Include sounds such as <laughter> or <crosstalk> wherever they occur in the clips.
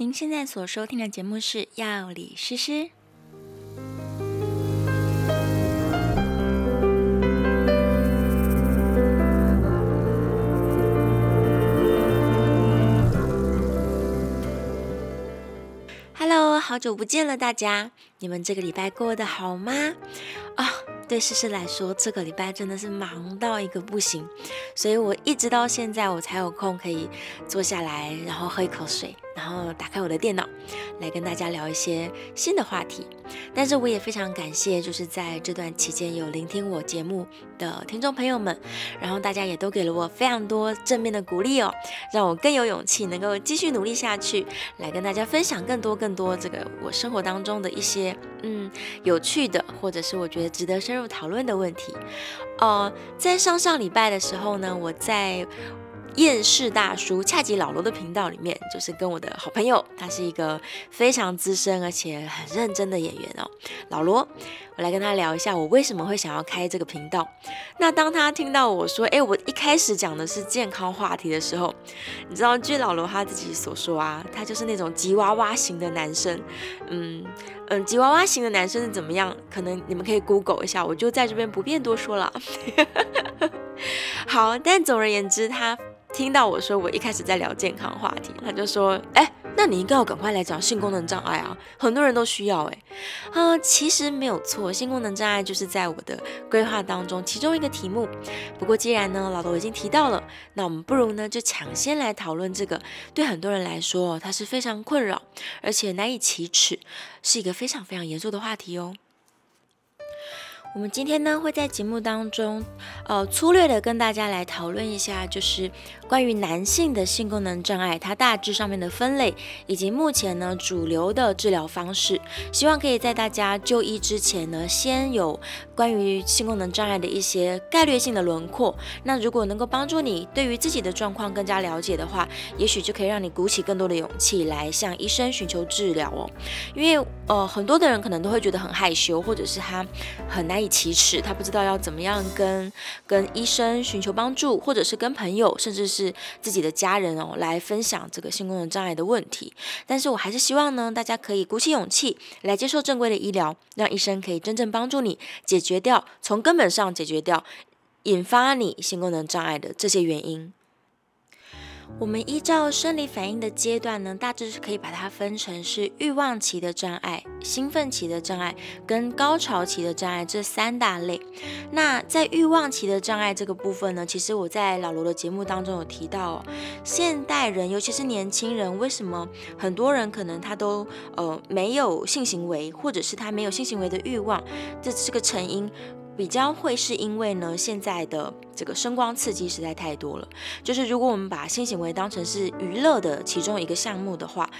您现在所收听的节目是《药理诗诗》。Hello，好久不见了，大家，你们这个礼拜过得好吗？啊、对诗诗来说，这个礼拜真的是忙到一个不行，所以我一直到现在我才有空可以坐下来，然后喝一口水。然后打开我的电脑，来跟大家聊一些新的话题。但是我也非常感谢，就是在这段期间有聆听我节目的听众朋友们，然后大家也都给了我非常多正面的鼓励哦，让我更有勇气能够继续努力下去，来跟大家分享更多更多这个我生活当中的一些嗯有趣的，或者是我觉得值得深入讨论的问题。呃，在上上礼拜的时候呢，我在。厌世大叔恰吉老罗的频道里面，就是跟我的好朋友，他是一个非常资深而且很认真的演员哦，老罗，来跟他聊一下我为什么会想要开这个频道。那当他听到我说，哎，我一开始讲的是健康话题的时候，你知道，据老罗他自己所说啊，他就是那种吉娃娃型的男生，嗯嗯，吉娃娃型的男生是怎么样？可能你们可以 Google 一下，我就在这边不便多说了。<laughs> 好，但总而言之，他。听到我说我一开始在聊健康话题，他就说：“哎，那你应该要赶快来讲性功能障碍啊，很多人都需要。”哎，啊，其实没有错，性功能障碍就是在我的规划当中其中一个题目。不过既然呢，老罗已经提到了，那我们不如呢就抢先来讨论这个，对很多人来说，它是非常困扰，而且难以启齿，是一个非常非常严肃的话题哦。我们今天呢会在节目当中，呃，粗略的跟大家来讨论一下，就是关于男性的性功能障碍，它大致上面的分类，以及目前呢主流的治疗方式。希望可以在大家就医之前呢，先有关于性功能障碍的一些概略性的轮廓。那如果能够帮助你对于自己的状况更加了解的话，也许就可以让你鼓起更多的勇气来向医生寻求治疗哦。因为呃，很多的人可能都会觉得很害羞，或者是他很难以启齿，他不知道要怎么样跟跟医生寻求帮助，或者是跟朋友，甚至是自己的家人哦，来分享这个性功能障碍的问题。但是我还是希望呢，大家可以鼓起勇气来接受正规的医疗，让医生可以真正帮助你解决掉，从根本上解决掉引发你性功能障碍的这些原因。我们依照生理反应的阶段呢，大致是可以把它分成是欲望期的障碍、兴奋期的障碍跟高潮期的障碍这三大类。那在欲望期的障碍这个部分呢，其实我在老罗的节目当中有提到哦，现代人尤其是年轻人，为什么很多人可能他都呃没有性行为，或者是他没有性行为的欲望，这是个成因。比较会是因为呢，现在的这个声光刺激实在太多了。就是如果我们把性行为当成是娱乐的其中一个项目的话，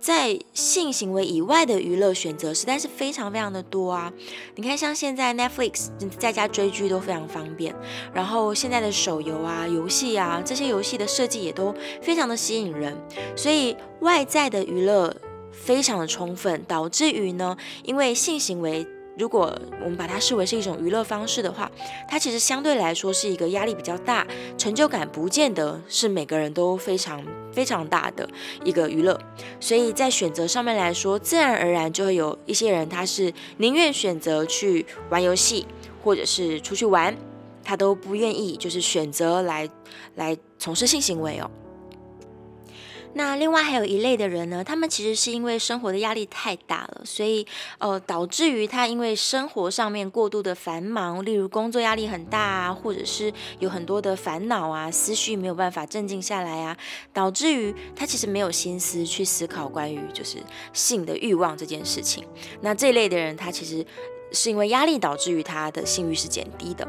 在性行为以外的娱乐选择实在是非常非常的多啊。你看，像现在 Netflix 在家追剧都非常方便，然后现在的手游啊、游戏啊，这些游戏的设计也都非常的吸引人，所以外在的娱乐非常的充分，导致于呢，因为性行为。如果我们把它视为是一种娱乐方式的话，它其实相对来说是一个压力比较大，成就感不见得是每个人都非常非常大的一个娱乐。所以在选择上面来说，自然而然就会有一些人他是宁愿选择去玩游戏，或者是出去玩，他都不愿意就是选择来来从事性行为哦。那另外还有一类的人呢，他们其实是因为生活的压力太大了，所以呃导致于他因为生活上面过度的繁忙，例如工作压力很大啊，或者是有很多的烦恼啊，思绪没有办法镇静下来啊，导致于他其实没有心思去思考关于就是性的欲望这件事情。那这一类的人，他其实是因为压力导致于他的性欲是减低的。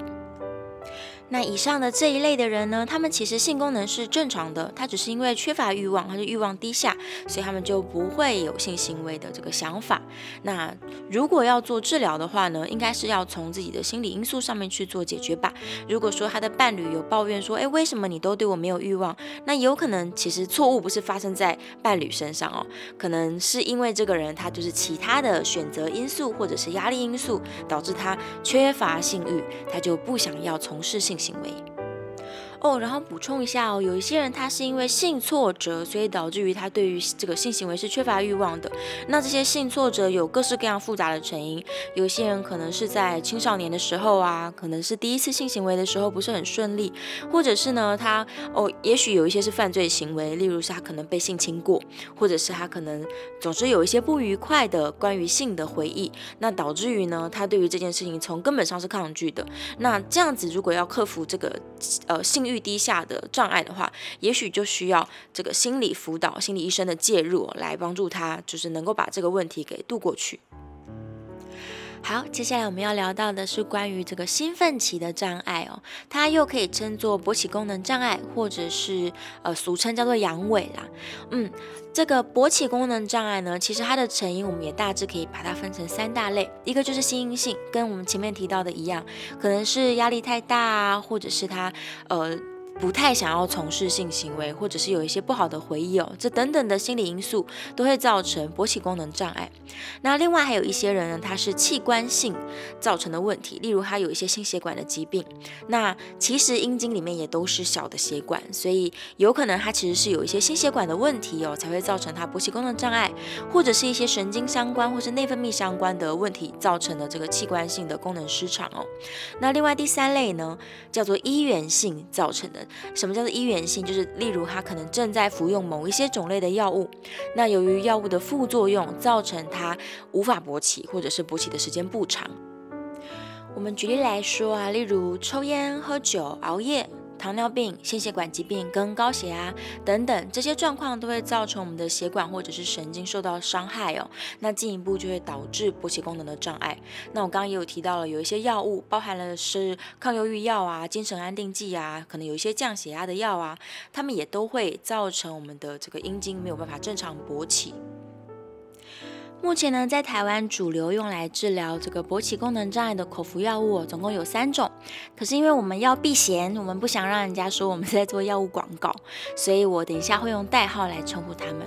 那以上的这一类的人呢，他们其实性功能是正常的，他只是因为缺乏欲望，他是欲望低下，所以他们就不会有性行为的这个想法。那如果要做治疗的话呢，应该是要从自己的心理因素上面去做解决吧。如果说他的伴侣有抱怨说，诶，为什么你都对我没有欲望？那有可能其实错误不是发生在伴侣身上哦，可能是因为这个人他就是其他的选择因素或者是压力因素导致他缺乏性欲，他就不想要从事性行为。哦，然后补充一下哦，有一些人他是因为性挫折，所以导致于他对于这个性行为是缺乏欲望的。那这些性挫折有各式各样复杂的成因，有些人可能是在青少年的时候啊，可能是第一次性行为的时候不是很顺利，或者是呢他哦，也许有一些是犯罪行为，例如是他可能被性侵过，或者是他可能总之有一些不愉快的关于性的回忆，那导致于呢他对于这件事情从根本上是抗拒的。那这样子如果要克服这个呃性欲低下的障碍的话，也许就需要这个心理辅导、心理医生的介入来帮助他，就是能够把这个问题给度过去。好，接下来我们要聊到的是关于这个兴奋期的障碍哦，它又可以称作勃起功能障碍，或者是呃俗称叫做阳痿啦。嗯，这个勃起功能障碍呢，其实它的成因我们也大致可以把它分成三大类，一个就是心因性，跟我们前面提到的一样，可能是压力太大啊，或者是它呃。不太想要从事性行为，或者是有一些不好的回忆哦，这等等的心理因素都会造成勃起功能障碍。那另外还有一些人呢，他是器官性造成的问题，例如他有一些心血管的疾病。那其实阴茎里面也都是小的血管，所以有可能他其实是有一些心血管的问题哦，才会造成他勃起功能障碍，或者是一些神经相关或是内分泌相关的问题造成的这个器官性的功能失常哦。那另外第三类呢，叫做依源性造成的。什么叫做依源性？就是例如他可能正在服用某一些种类的药物，那由于药物的副作用，造成他无法勃起，或者是勃起的时间不长。我们举例来说啊，例如抽烟、喝酒、熬夜。糖尿病、心血管疾病跟高血压等等这些状况都会造成我们的血管或者是神经受到伤害哦，那进一步就会导致勃起功能的障碍。那我刚刚也有提到了，有一些药物包含了是抗忧郁药啊、精神安定剂啊，可能有一些降血压的药啊，它们也都会造成我们的这个阴茎没有办法正常勃起。目前呢，在台湾主流用来治疗这个勃起功能障碍的口服药物总共有三种。可是因为我们要避嫌，我们不想让人家说我们 <laughs> 在做药物广告，所以我等一下会用代号来称呼他们。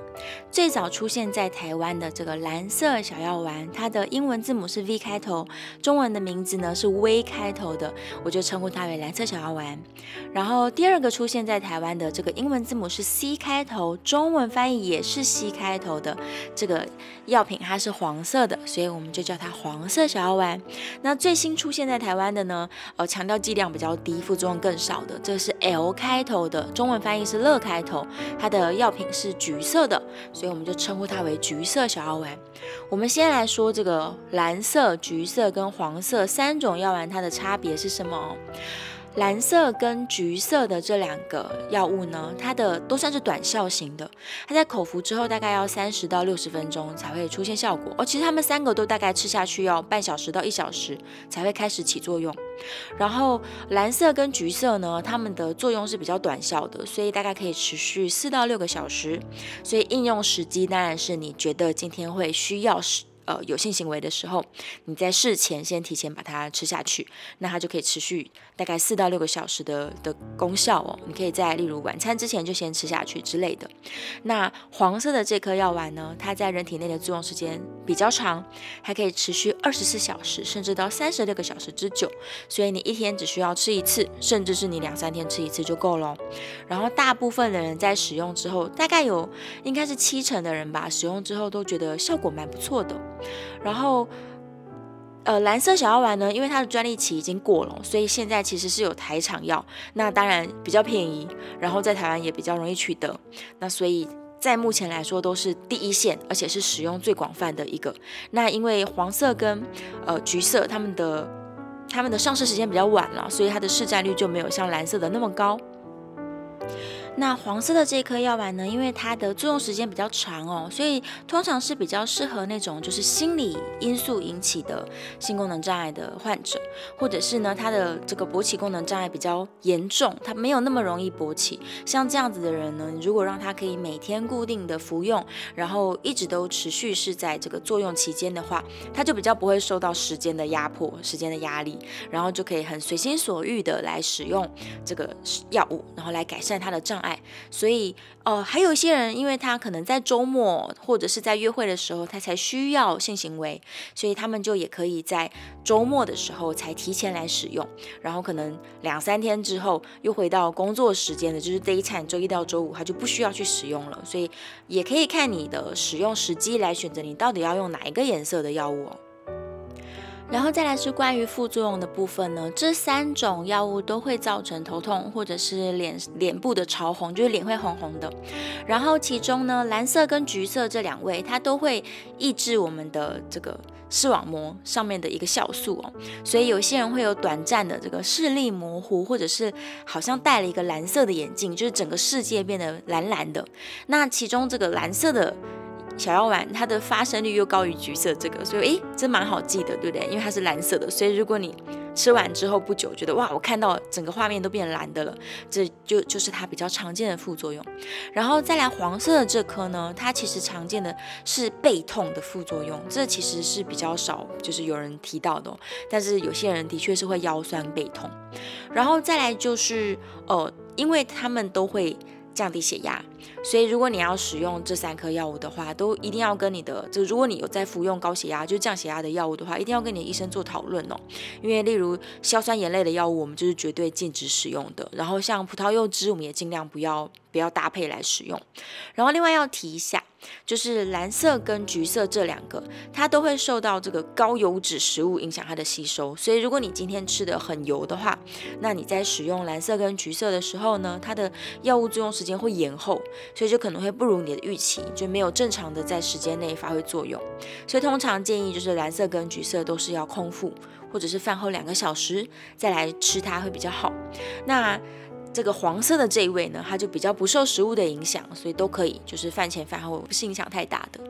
最早出现在台湾的这个蓝色小药丸，它的英文字母是 V 开头，中文的名字呢是 V 开头的，我就称呼它为蓝色小药丸。然后第二个出现在台湾的这个英文字母是 C 开头，中文翻译也是 C 开头的这个药品。它是黄色的，所以我们就叫它黄色小药丸。那最新出现在台湾的呢，呃，强调剂量比较低，副作用更少的，这是 L 开头的，中文翻译是乐开头，它的药品是橘色的，所以我们就称呼它为橘色小药丸。我们先来说这个蓝色、橘色跟黄色三种药丸，它的差别是什么？蓝色跟橘色的这两个药物呢，它的都算是短效型的，它在口服之后大概要三十到六十分钟才会出现效果。哦，其实它们三个都大概吃下去要半小时到一小时才会开始起作用。然后蓝色跟橘色呢，它们的作用是比较短效的，所以大概可以持续四到六个小时。所以应用时机当然是你觉得今天会需要使。呃，有性行为的时候，你在事前先提前把它吃下去，那它就可以持续大概四到六个小时的的功效哦。你可以在例如晚餐之前就先吃下去之类的。那黄色的这颗药丸呢，它在人体内的作用时间比较长，还可以持续二十四小时，甚至到三十六个小时之久。所以你一天只需要吃一次，甚至是你两三天吃一次就够了。然后大部分的人在使用之后，大概有应该是七成的人吧，使用之后都觉得效果蛮不错的。然后，呃，蓝色小药丸呢，因为它的专利期已经过了，所以现在其实是有台厂药，那当然比较便宜，然后在台湾也比较容易取得，那所以在目前来说都是第一线，而且是使用最广泛的一个。那因为黄色跟呃橘色它们的它们的上市时间比较晚了，所以它的市占率就没有像蓝色的那么高。那黄色的这颗药丸呢，因为它的作用时间比较长哦，所以通常是比较适合那种就是心理因素引起的性功能障碍的患者，或者是呢，他的这个勃起功能障碍比较严重，他没有那么容易勃起。像这样子的人呢，如果让他可以每天固定的服用，然后一直都持续是在这个作用期间的话，他就比较不会受到时间的压迫、时间的压力，然后就可以很随心所欲的来使用这个药物，然后来改善他的障碍，所以呃，还有一些人，因为他可能在周末或者是在约会的时候，他才需要性行为，所以他们就也可以在周末的时候才提前来使用，然后可能两三天之后又回到工作时间的，就是 daytime 周一到周五，他就不需要去使用了，所以也可以看你的使用时机来选择你到底要用哪一个颜色的药物哦。然后再来是关于副作用的部分呢，这三种药物都会造成头痛或者是脸脸部的潮红，就是脸会红红的。然后其中呢，蓝色跟橘色这两位，它都会抑制我们的这个视网膜上面的一个酵素哦，所以有些人会有短暂的这个视力模糊，或者是好像戴了一个蓝色的眼镜，就是整个世界变得蓝蓝的。那其中这个蓝色的。小药丸它的发生率又高于橘色这个，所以诶，这蛮好记的，对不对？因为它是蓝色的，所以如果你吃完之后不久觉得哇，我看到整个画面都变蓝的了，这就就是它比较常见的副作用。然后再来黄色的这颗呢，它其实常见的是背痛的副作用，这其实是比较少，就是有人提到的哦。但是有些人的确是会腰酸背痛。然后再来就是呃，因为他们都会。降低血压，所以如果你要使用这三颗药物的话，都一定要跟你的，就如果你有在服用高血压，就降血压的药物的话，一定要跟你的医生做讨论哦。因为例如硝酸盐类的药物，我们就是绝对禁止使用的。然后像葡萄柚汁，我们也尽量不要不要搭配来使用。然后另外要提一下。就是蓝色跟橘色这两个，它都会受到这个高油脂食物影响它的吸收，所以如果你今天吃的很油的话，那你在使用蓝色跟橘色的时候呢，它的药物作用时间会延后，所以就可能会不如你的预期，就没有正常的在时间内发挥作用。所以通常建议就是蓝色跟橘色都是要空腹，或者是饭后两个小时再来吃它会比较好。那这个黄色的这一位呢，它就比较不受食物的影响，所以都可以，就是饭前饭后不是影响太大的。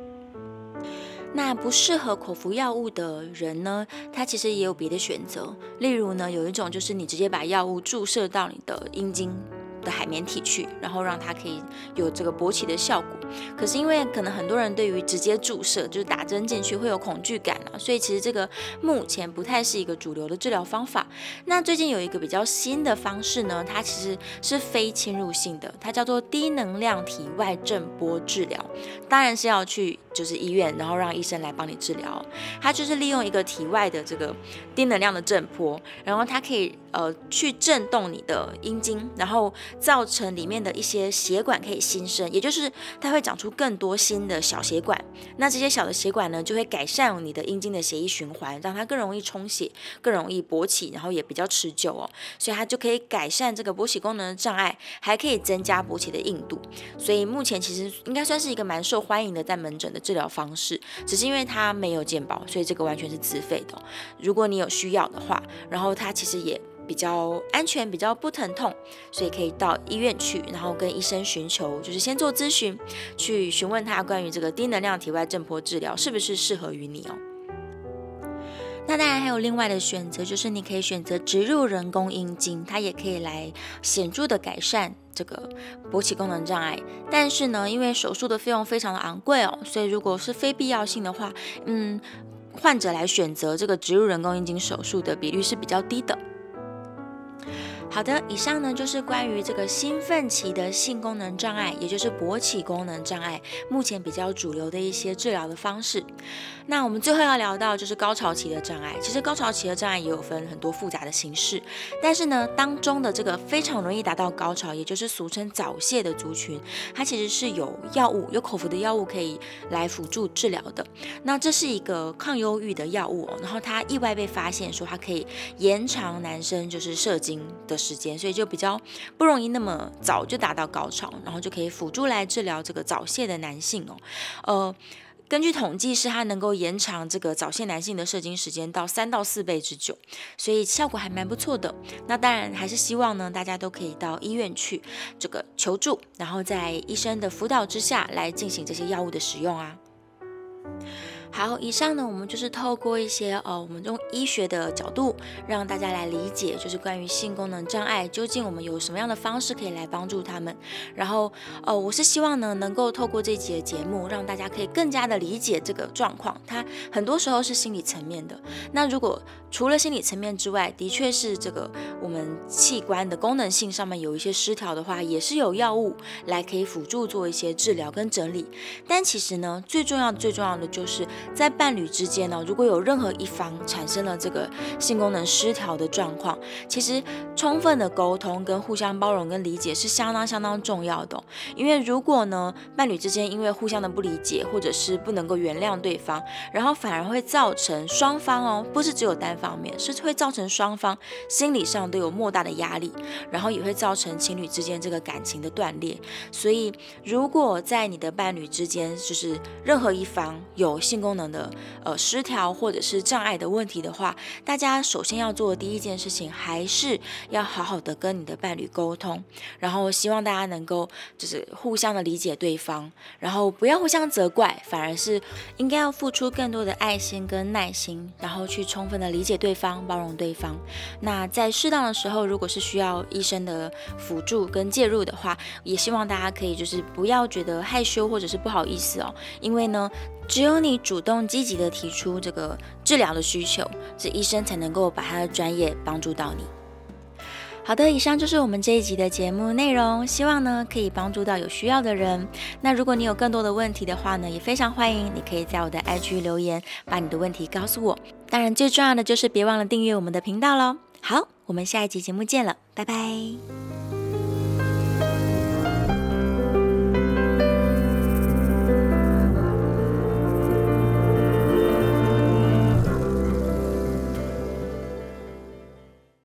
那不适合口服药物的人呢，他其实也有别的选择，例如呢，有一种就是你直接把药物注射到你的阴茎。的海绵体去，然后让它可以有这个勃起的效果。可是因为可能很多人对于直接注射就是打针进去会有恐惧感啊，所以其实这个目前不太是一个主流的治疗方法。那最近有一个比较新的方式呢，它其实是非侵入性的，它叫做低能量体外震波治疗。当然是要去就是医院，然后让医生来帮你治疗。它就是利用一个体外的这个低能量的震波，然后它可以呃去震动你的阴茎，然后。造成里面的一些血管可以新生，也就是它会长出更多新的小血管。那这些小的血管呢，就会改善你的阴茎的血液循环，让它更容易充血，更容易勃起，然后也比较持久哦。所以它就可以改善这个勃起功能的障碍，还可以增加勃起的硬度。所以目前其实应该算是一个蛮受欢迎的在门诊的治疗方式。只是因为它没有健保，所以这个完全是自费的。如果你有需要的话，然后它其实也。比较安全，比较不疼痛，所以可以到医院去，然后跟医生寻求，就是先做咨询，去询问他关于这个低能量体外震波治疗是不是适合于你哦。那当然还有另外的选择，就是你可以选择植入人工阴茎，它也可以来显著的改善这个勃起功能障碍。但是呢，因为手术的费用非常的昂贵哦，所以如果是非必要性的话，嗯，患者来选择这个植入人工阴茎手术的比率是比较低的。好的，以上呢就是关于这个兴奋期的性功能障碍，也就是勃起功能障碍，目前比较主流的一些治疗的方式。那我们最后要聊到就是高潮期的障碍。其实高潮期的障碍也有分很多复杂的形式，但是呢，当中的这个非常容易达到高潮，也就是俗称早泄的族群，它其实是有药物，有口服的药物可以来辅助治疗的。那这是一个抗忧郁的药物哦，然后它意外被发现说它可以延长男生就是射精的时间，所以就比较不容易那么早就达到高潮，然后就可以辅助来治疗这个早泄的男性哦。呃，根据统计是它能够延长这个早泄男性的射精时间到三到四倍之久，所以效果还蛮不错的。那当然还是希望呢，大家都可以到医院去这个求助，然后在医生的辅导之下来进行这些药物的使用啊。好，以上呢，我们就是透过一些呃，我们用医学的角度让大家来理解，就是关于性功能障碍，究竟我们有什么样的方式可以来帮助他们。然后，呃，我是希望呢，能够透过这集的节目，让大家可以更加的理解这个状况。它很多时候是心理层面的。那如果除了心理层面之外，的确是这个我们器官的功能性上面有一些失调的话，也是有药物来可以辅助做一些治疗跟整理。但其实呢，最重要的、最重要的就是。在伴侣之间呢，如果有任何一方产生了这个性功能失调的状况，其实充分的沟通跟互相包容跟理解是相当相当重要的。因为如果呢，伴侣之间因为互相的不理解，或者是不能够原谅对方，然后反而会造成双方哦，不是只有单方面，是会造成双方心理上都有莫大的压力，然后也会造成情侣之间这个感情的断裂。所以，如果在你的伴侣之间，就是任何一方有性功功能的呃失调或者是障碍的问题的话，大家首先要做的第一件事情，还是要好好的跟你的伴侣沟通，然后希望大家能够就是互相的理解对方，然后不要互相责怪，反而是应该要付出更多的爱心跟耐心，然后去充分的理解对方，包容对方。那在适当的时候，如果是需要医生的辅助跟介入的话，也希望大家可以就是不要觉得害羞或者是不好意思哦，因为呢。只有你主动积极地提出这个治疗的需求，这医生才能够把他的专业帮助到你。好的，以上就是我们这一集的节目内容，希望呢可以帮助到有需要的人。那如果你有更多的问题的话呢，也非常欢迎你可以在我的 IG 留言，把你的问题告诉我。当然，最重要的就是别忘了订阅我们的频道喽。好，我们下一集节目见了，拜拜。